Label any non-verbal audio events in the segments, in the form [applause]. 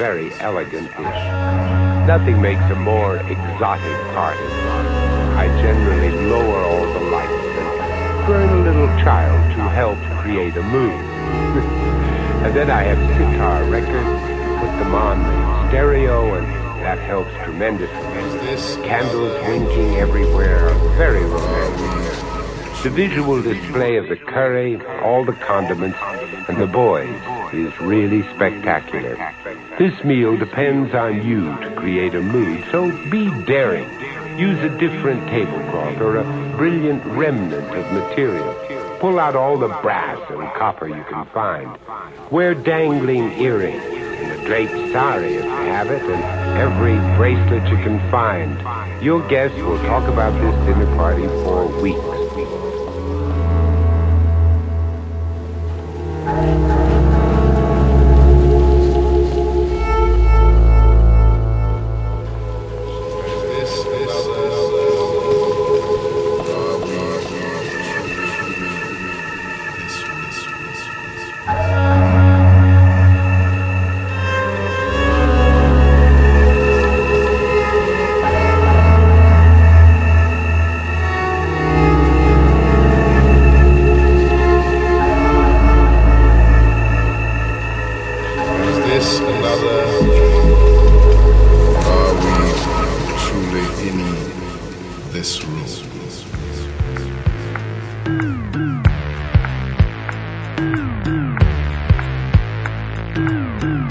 very elegant dish. Nothing makes a more exotic party. I generally lower all the lights and burn a little child to help create a mood. [laughs] and then I have sitar records, put them on the stereo, and that helps tremendously. Candles winking everywhere, very romantic. The visual display of the curry, all the condiments, and the boys is really spectacular. This meal depends on you to create a mood, so be daring. Use a different tablecloth or a brilliant remnant of material. Pull out all the brass and copper you can find. Wear dangling earrings and a draped sari if you have it, and every bracelet you can find. Your guests will talk about this dinner party for weeks. Música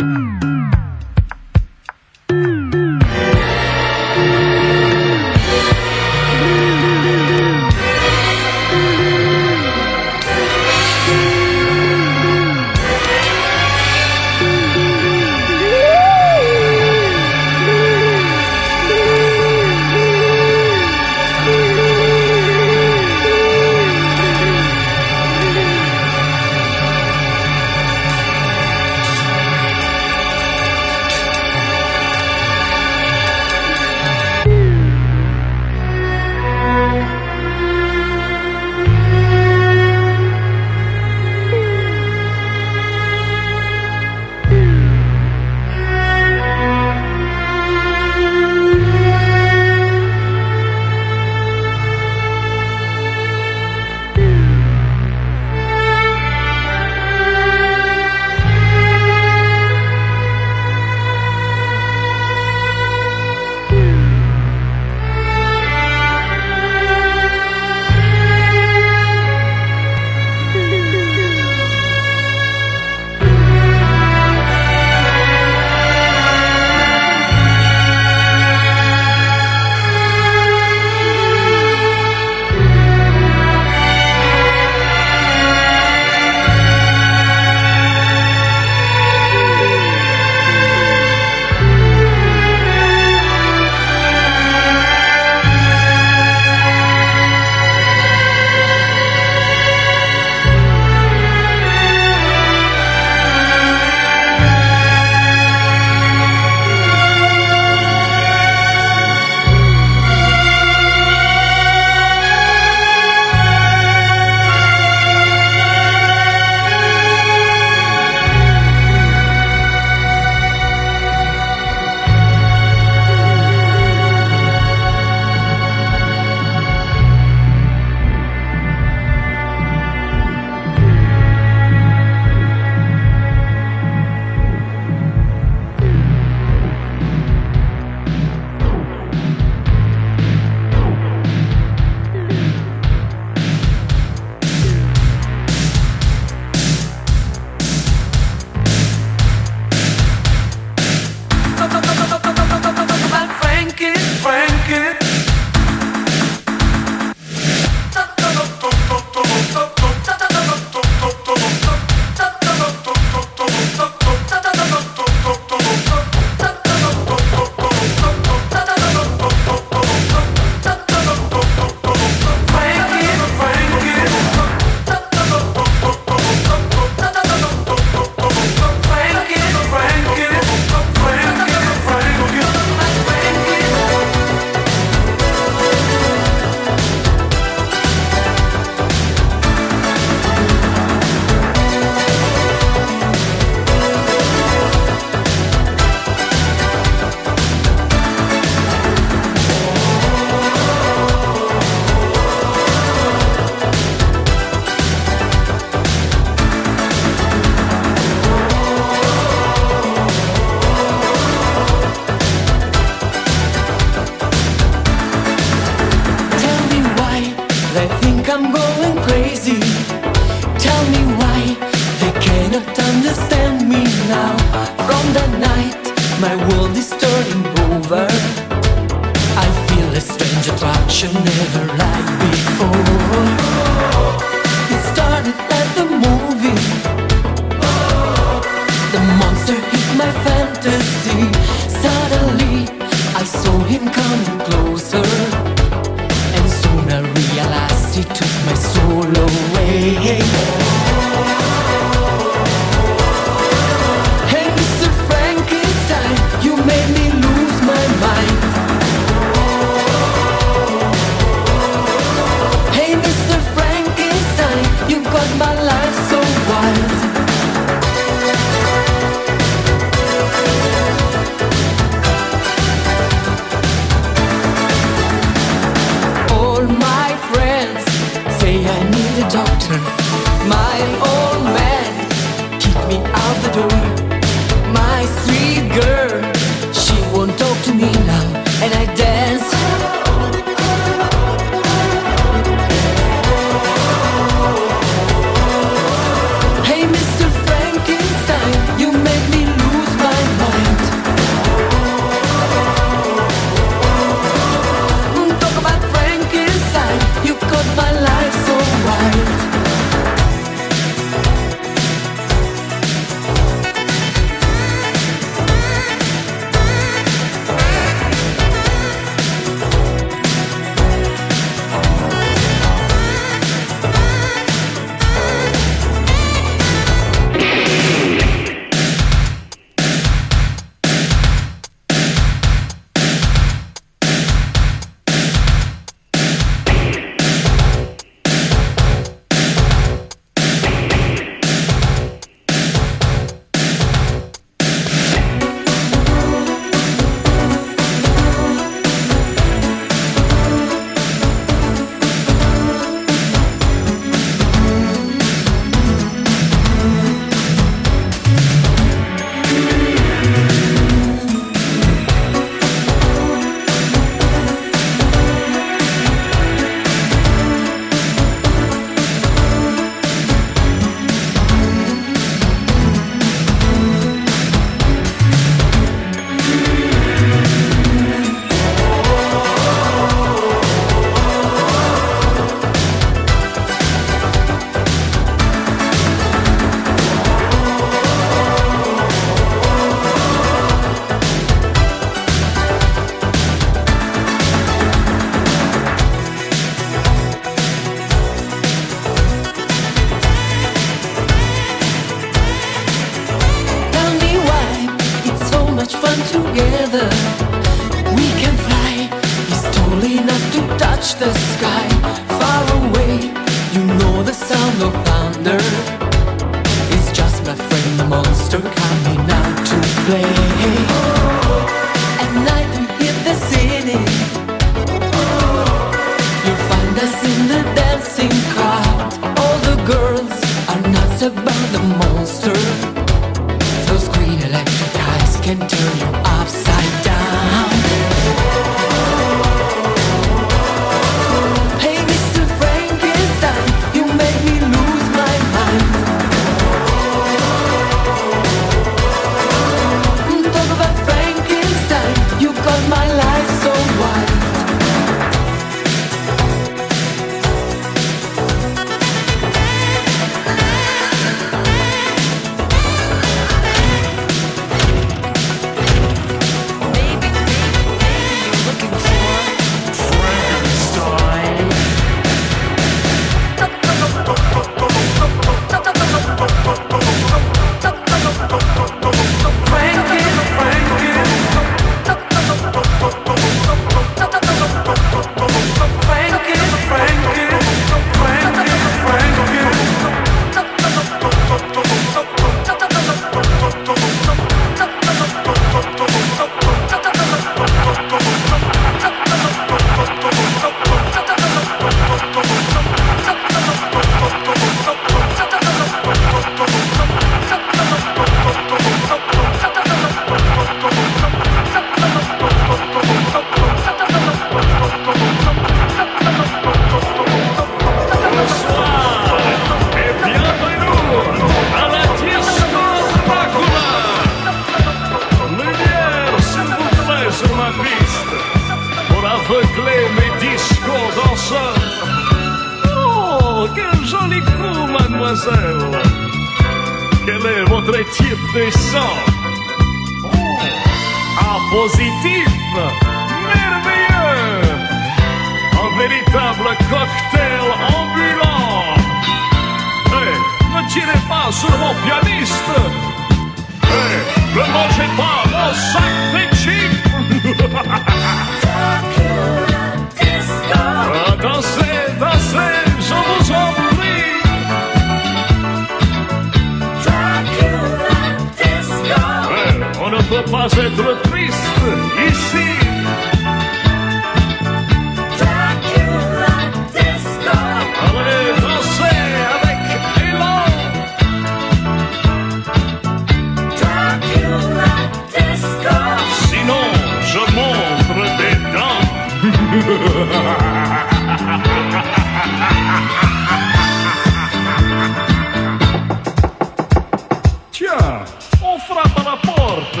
frappe à la porte.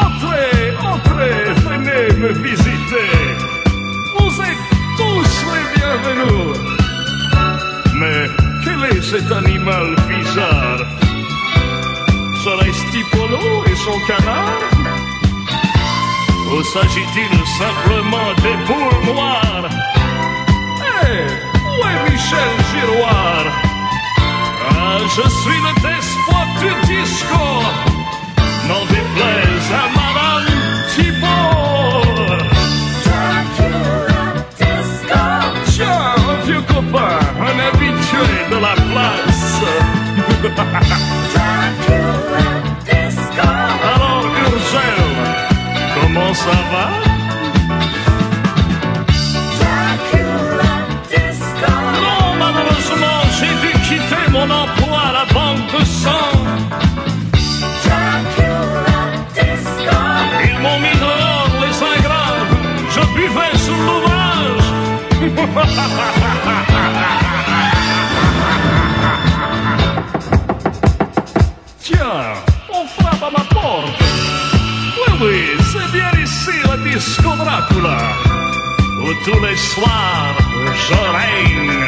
Entrez, entrez, venez me visiter. Vous êtes tous les bienvenus. Mais quel est cet animal bizarre? Serait-ce Tipolo et son canard? Ou s'agit-il simplement des boules noires? Hé, où est Michel Giroir ah, je suis le despote du disco. N'en déplaise à Madame Thibault. Tiens, un vieux copain, un habitué de la place. Alors, Urgel, comment ça va? [laughs] Tiens, on frappe à ma porte. Oui, oui, c'est bien ici la disco Dracula. Où tous les soirs, je règne.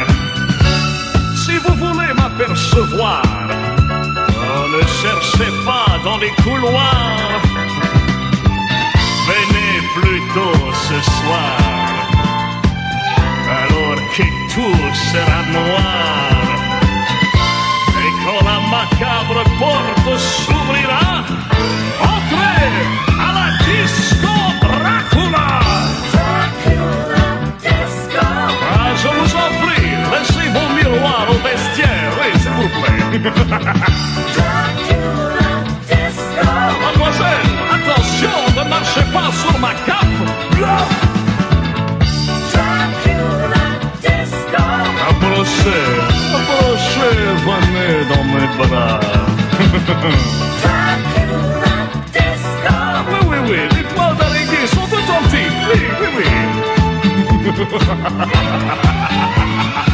Si vous voulez m'apercevoir, oh, ne cherchez pas dans les couloirs. Venez plutôt ce soir, que tout sera noir. Et quand la macabre porte s'ouvrira, entrez à la disco Dracula. Ah, je vous en prie, laissez vos miroirs au vestiaire, oui, s'il vous plaît. Venez dans mes bras. [laughs] Oui, oui, les toits d'araignée sont oui, oui, oui. [laughs]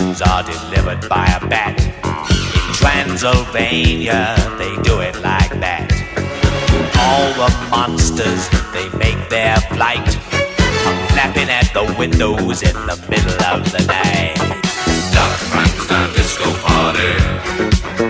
prescriptions are delivered by a bat. In Transylvania, they do it like that. All the monsters, they make their flight. Are flapping at the windows in the middle of the night. Doc Frank's disco party.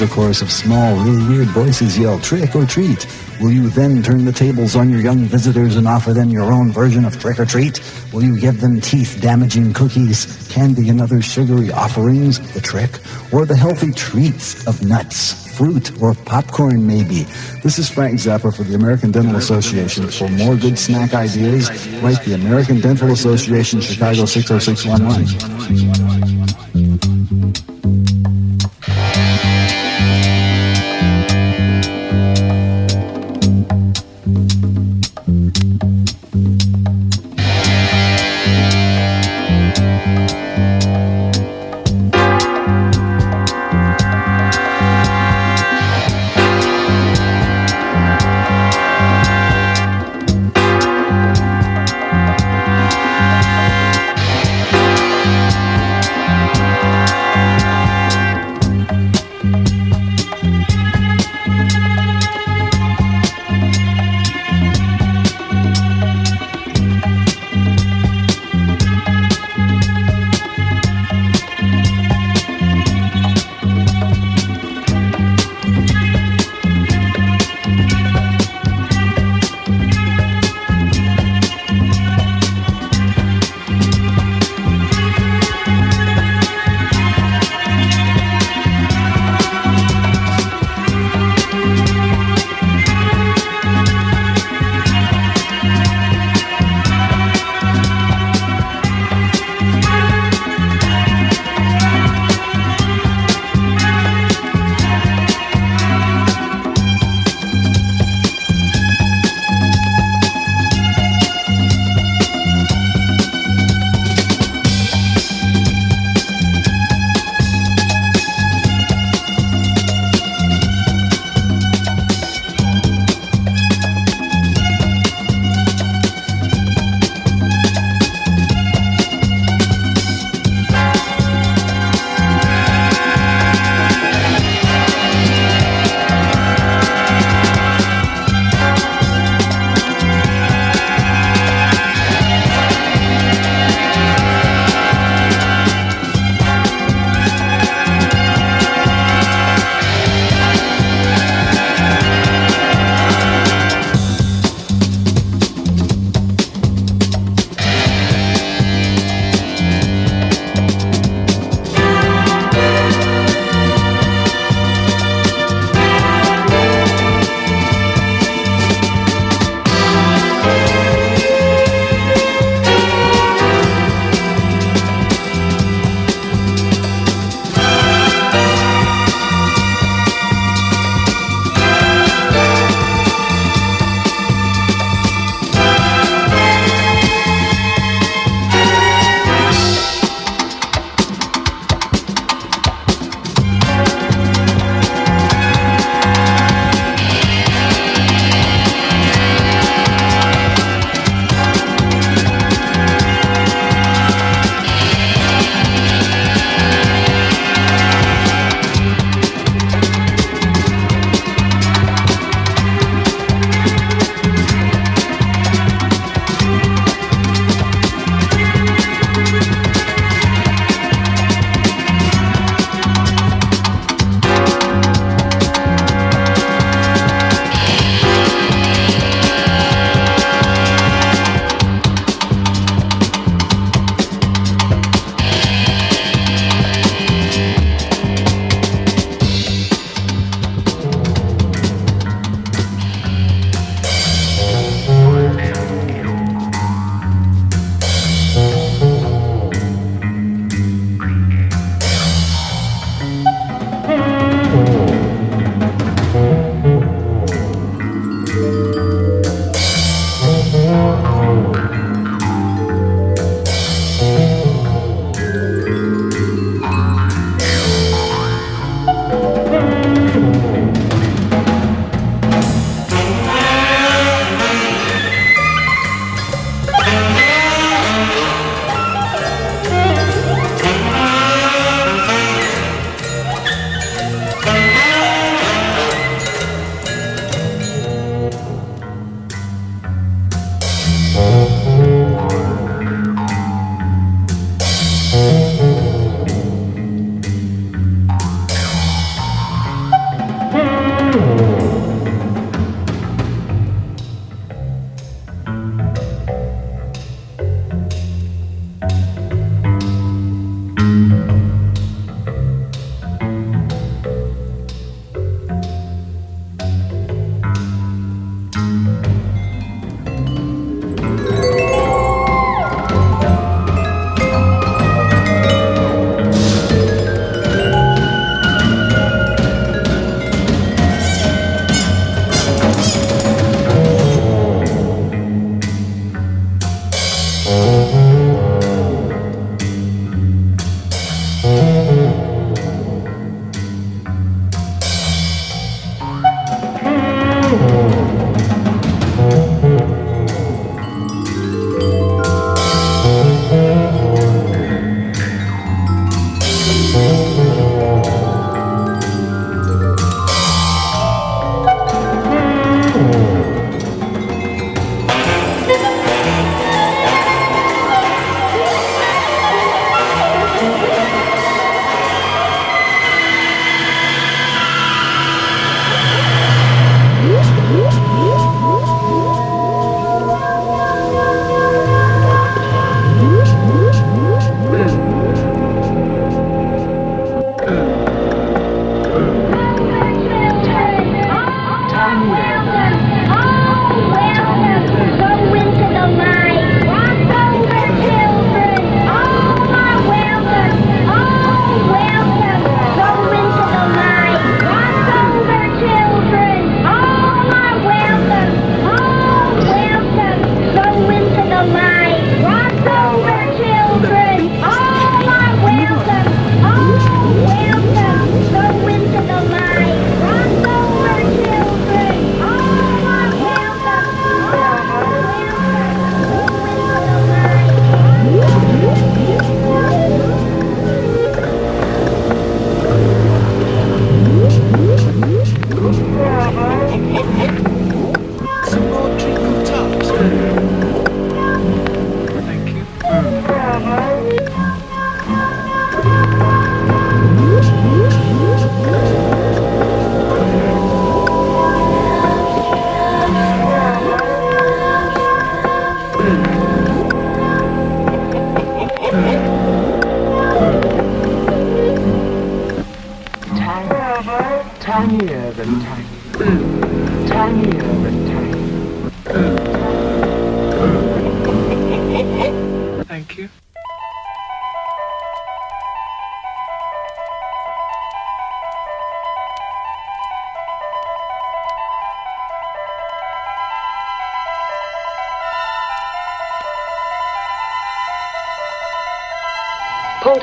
A chorus of small, really weird voices yell, trick or treat. Will you then turn the tables on your young visitors and offer them your own version of trick or treat? Will you give them teeth-damaging cookies, candy, and other sugary offerings, the trick? Or the healthy treats of nuts, fruit, or popcorn, maybe? This is Frank Zappa for the American Dental Association. For more good snack ideas, write the American Dental Association, Chicago 60611.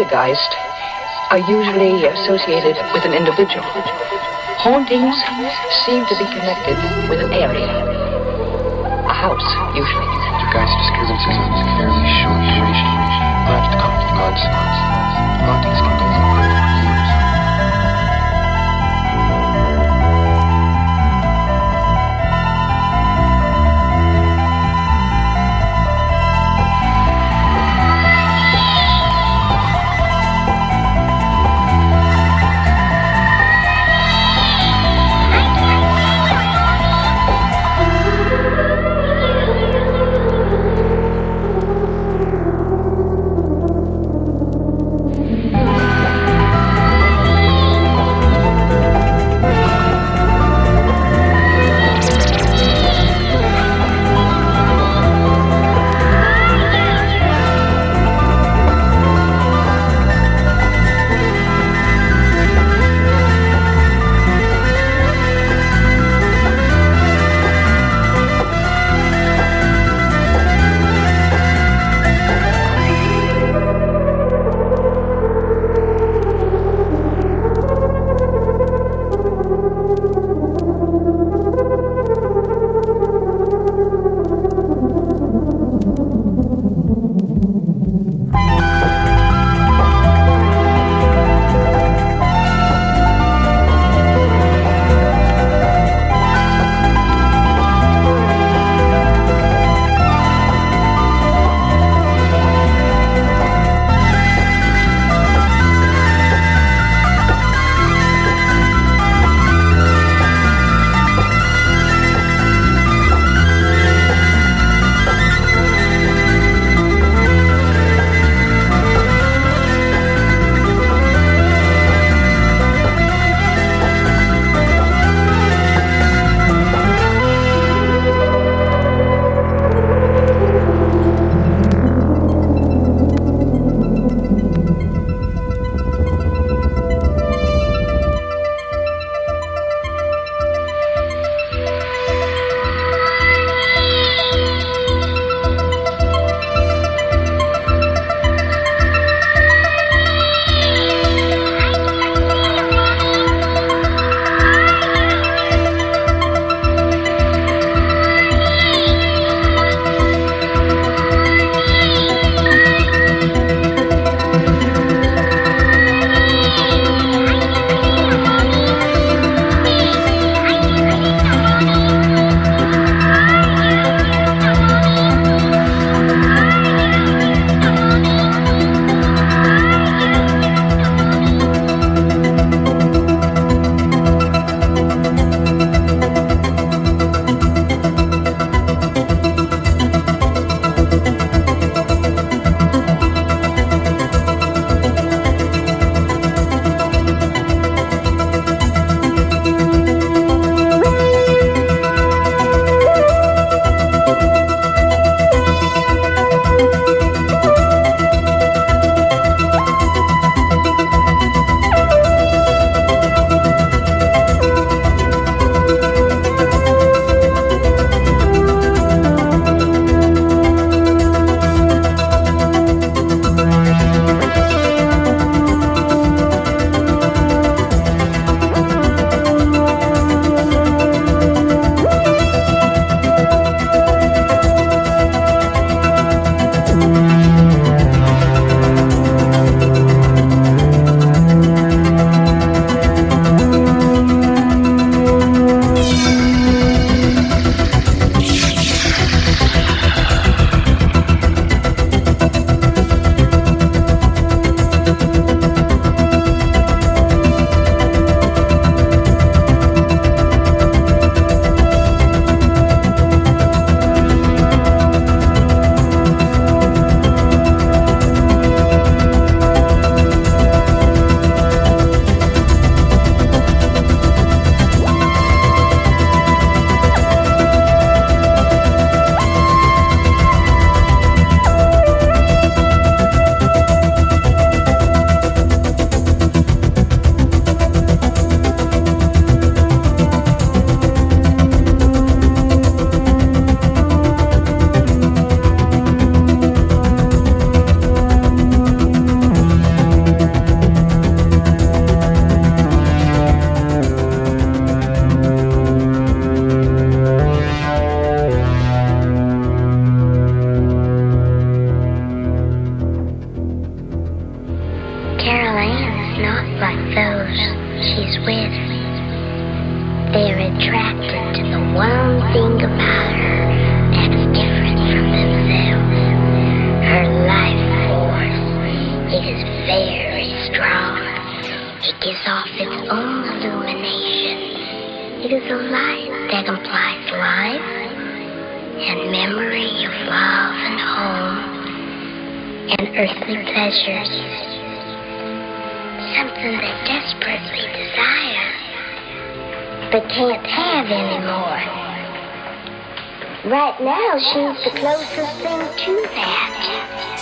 Poltergeist are usually associated with an individual. Hauntings seem to be connected with an area. A house, usually. Poltergeist disturbances of fairly short duration, perhaps a couple of months. Hauntings can but can't have anymore. Right now, she's the closest thing to that.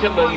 Jamaican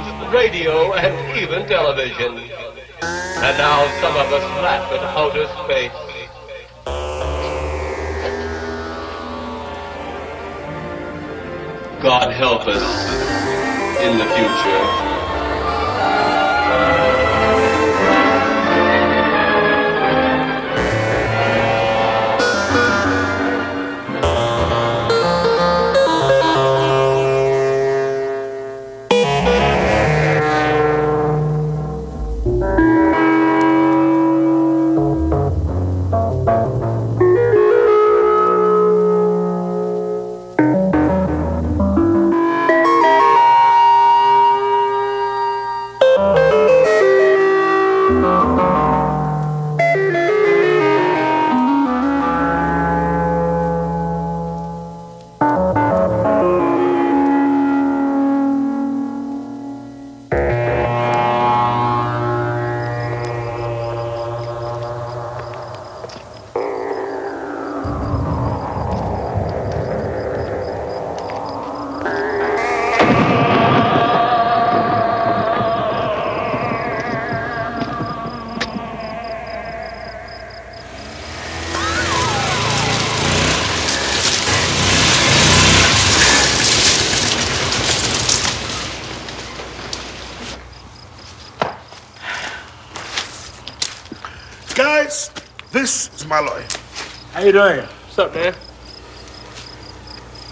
doing? What's up, man?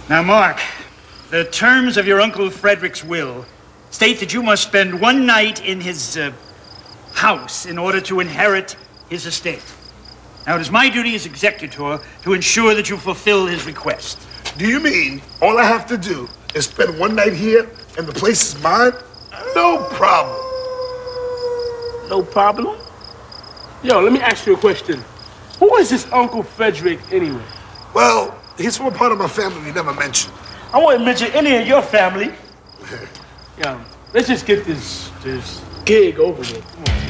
Now, Mark, the terms of your Uncle Frederick's will state that you must spend one night in his uh, house in order to inherit his estate. Now, it is my duty as executor to ensure that you fulfill his request. Do you mean all I have to do is spend one night here and the place is mine? No problem. No problem? Yo, let me ask you a question is this Uncle Frederick anyway? Well, he's from a part of my family we never mentioned. I won't mention any of your family. [laughs] yeah, let's just get this, this gig over with.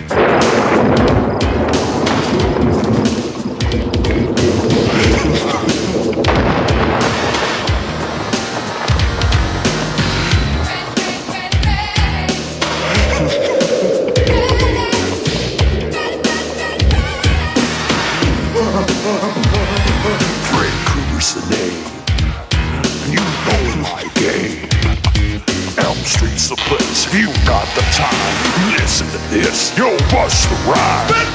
us rise.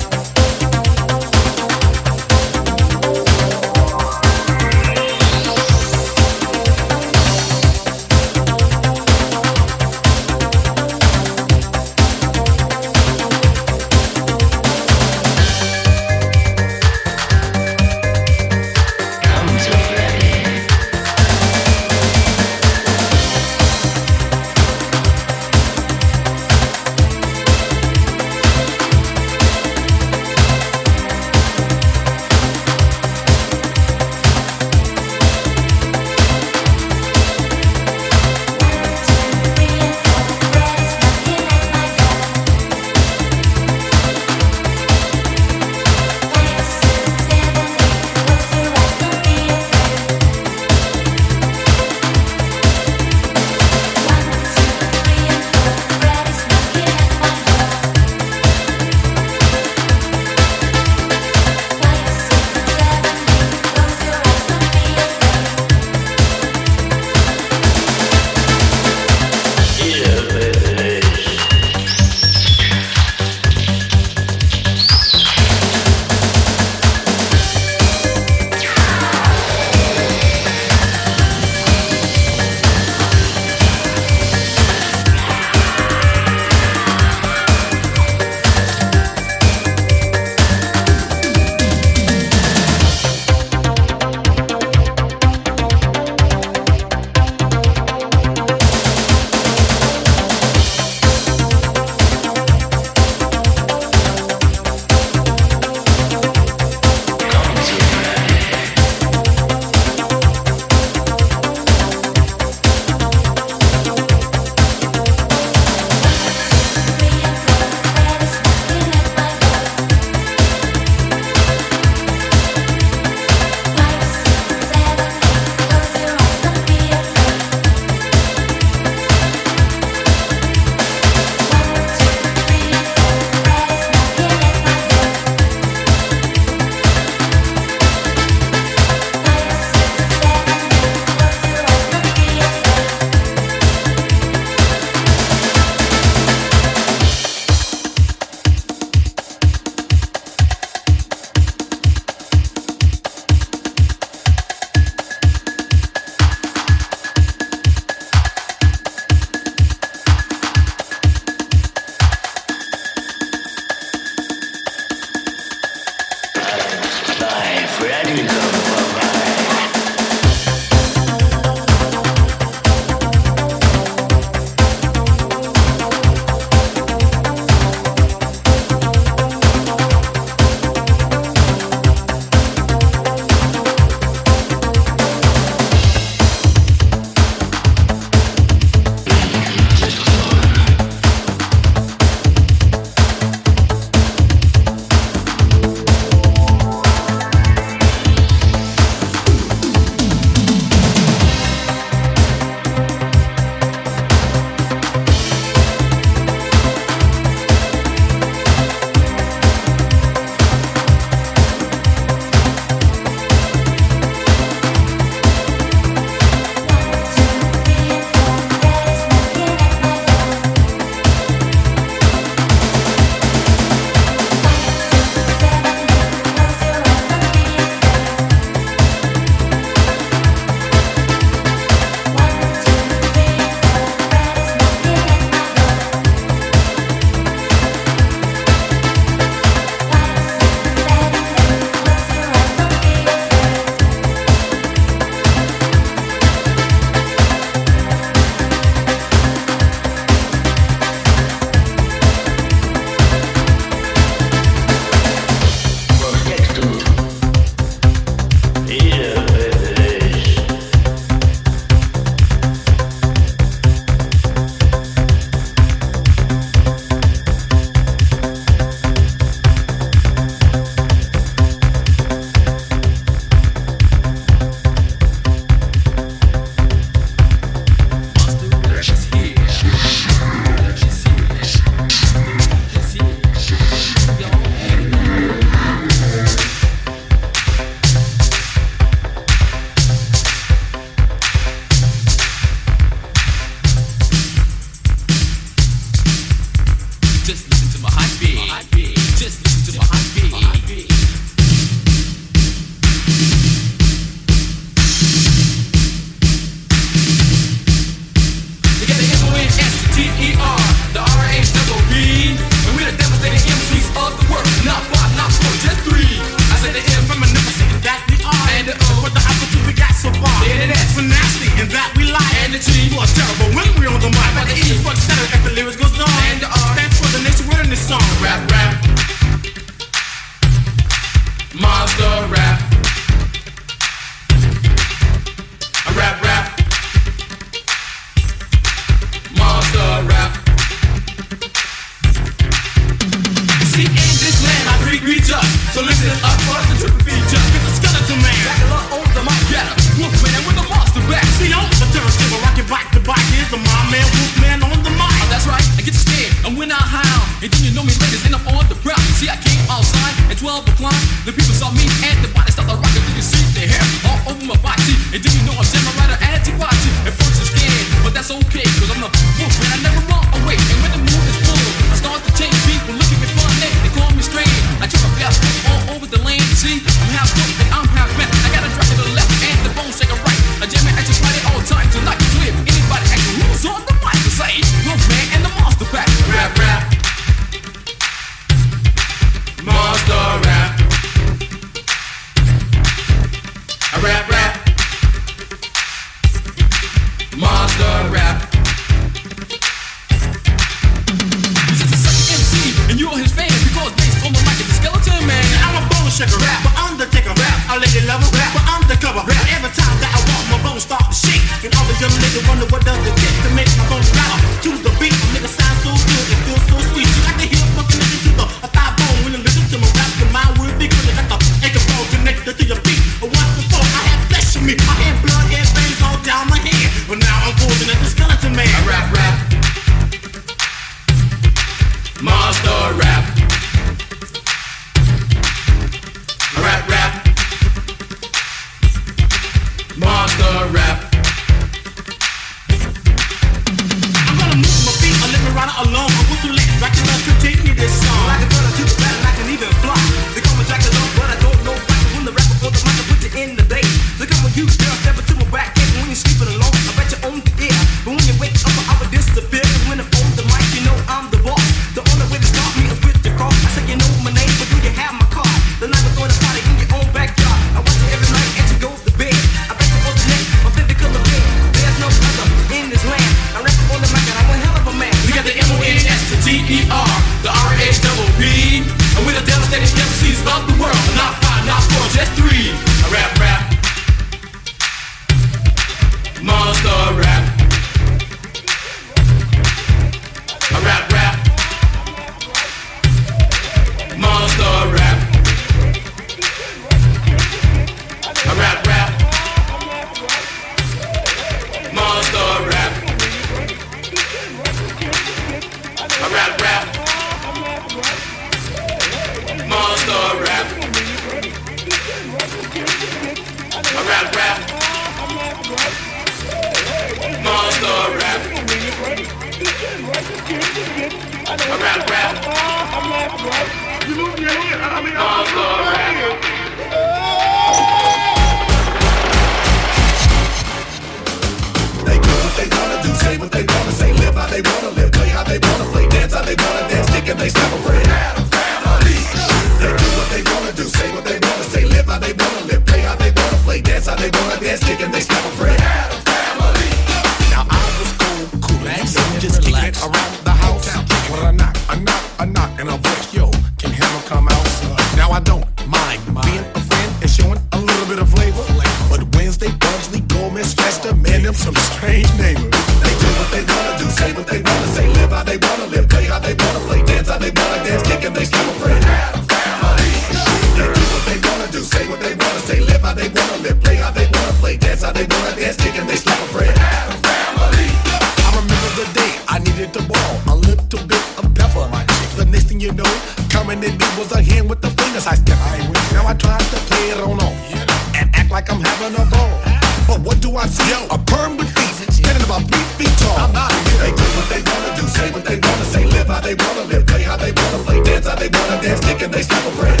But what do I see? Yo, a perm with feet, standing about three feet tall. I'm out of here. They do what they wanna do, say what they wanna say, live how they wanna live, play how they wanna play, dance how they wanna dance, kick and they stop a friend.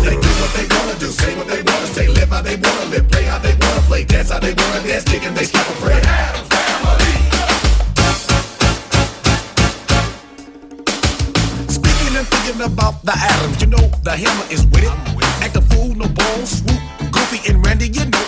They do what they wanna do, say what they wanna say, live how they wanna live, play how they wanna play, dance how they wanna dance, kick and they stop a friend. Speaking and thinking about the Addams, you know the hammer is with it. Act a fool, no balls, swoop, goofy and Randy, you know.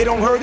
They don't hurt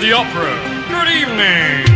the Opera. Good evening.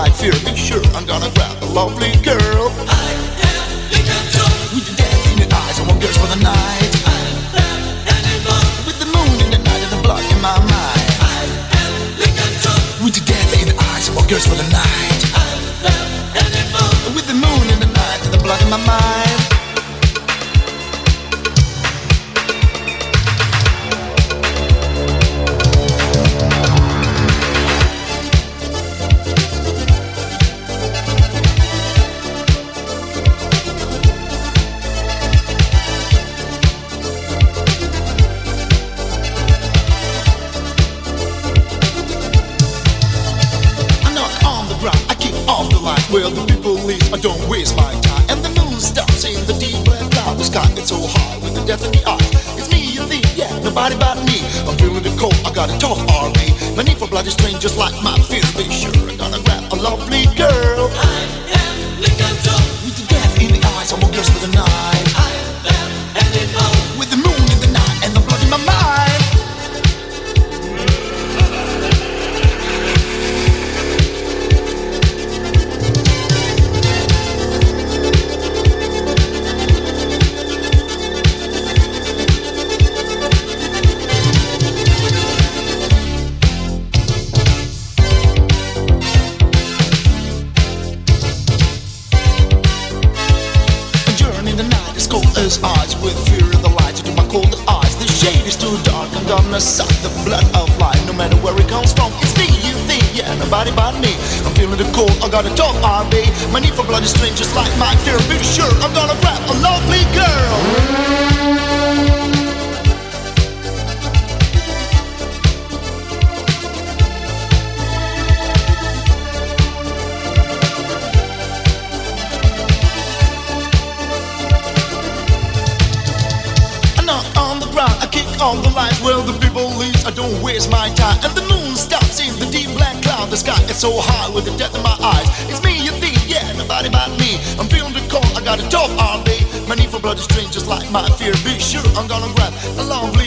My fear. Be sure I'm gonna grab a lovely girl. I am With the death in the eyes, I want girls for the night. I am animal. With the moon in the night and the blood in my mind. I am Pikachu. With the death in the eyes, I want girls for the night. I am animal. With the moon in the night and the blood in my mind. Where the people leave. I don't waste my time. And the moon stops in the deep black cloud. The sky gets so high with the death in the eyes. It's me you think, yeah, nobody but me. I'm feeling the cold, I got a tough army. My need for blood is strange, just like my fear. Be sure I'm gonna grab a lovely girl. Tough My need for blood is strange, just like my fear. Be sure I'm gonna grab a lovely girl. On the ground, I kick on the lines where the people leave. I don't waste my time. And the moon stops in the deep black cloud. The sky is so high with the death my fear. Be sure I'm gonna grab a lovely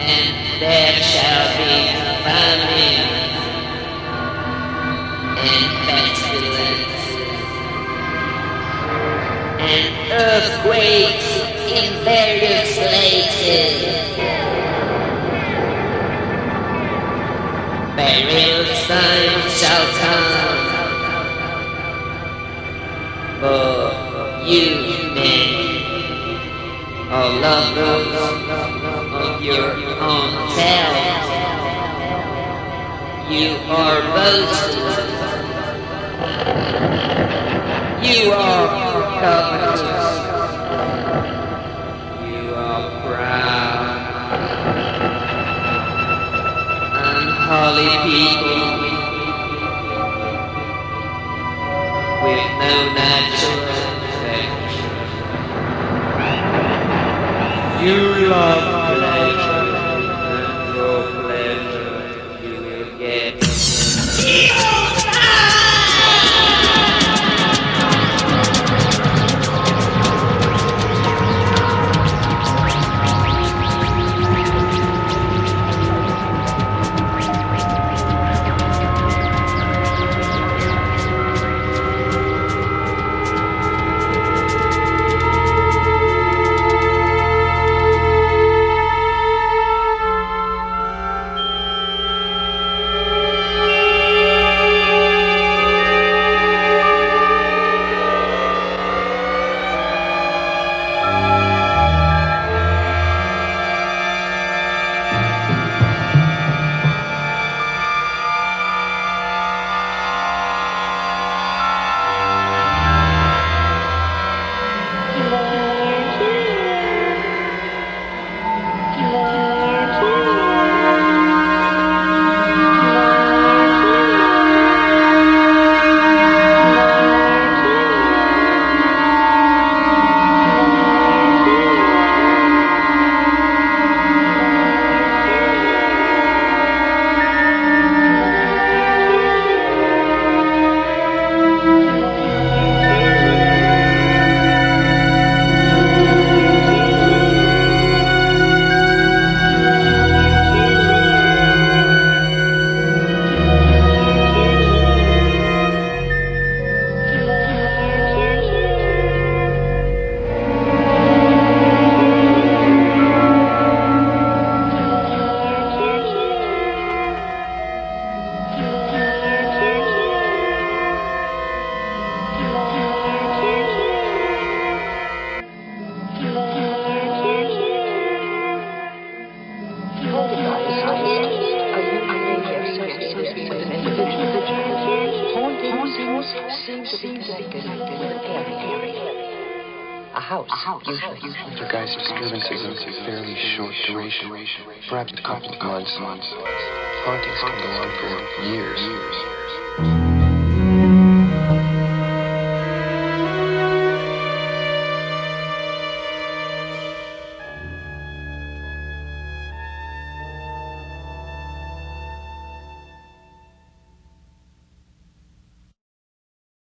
And there shall be famines and pestilence and earthquakes in various places. Burial signs shall come for you men, lovers of your own self. You are boasters. You are covetous. You are proud. Unholy people with no natural affection. You love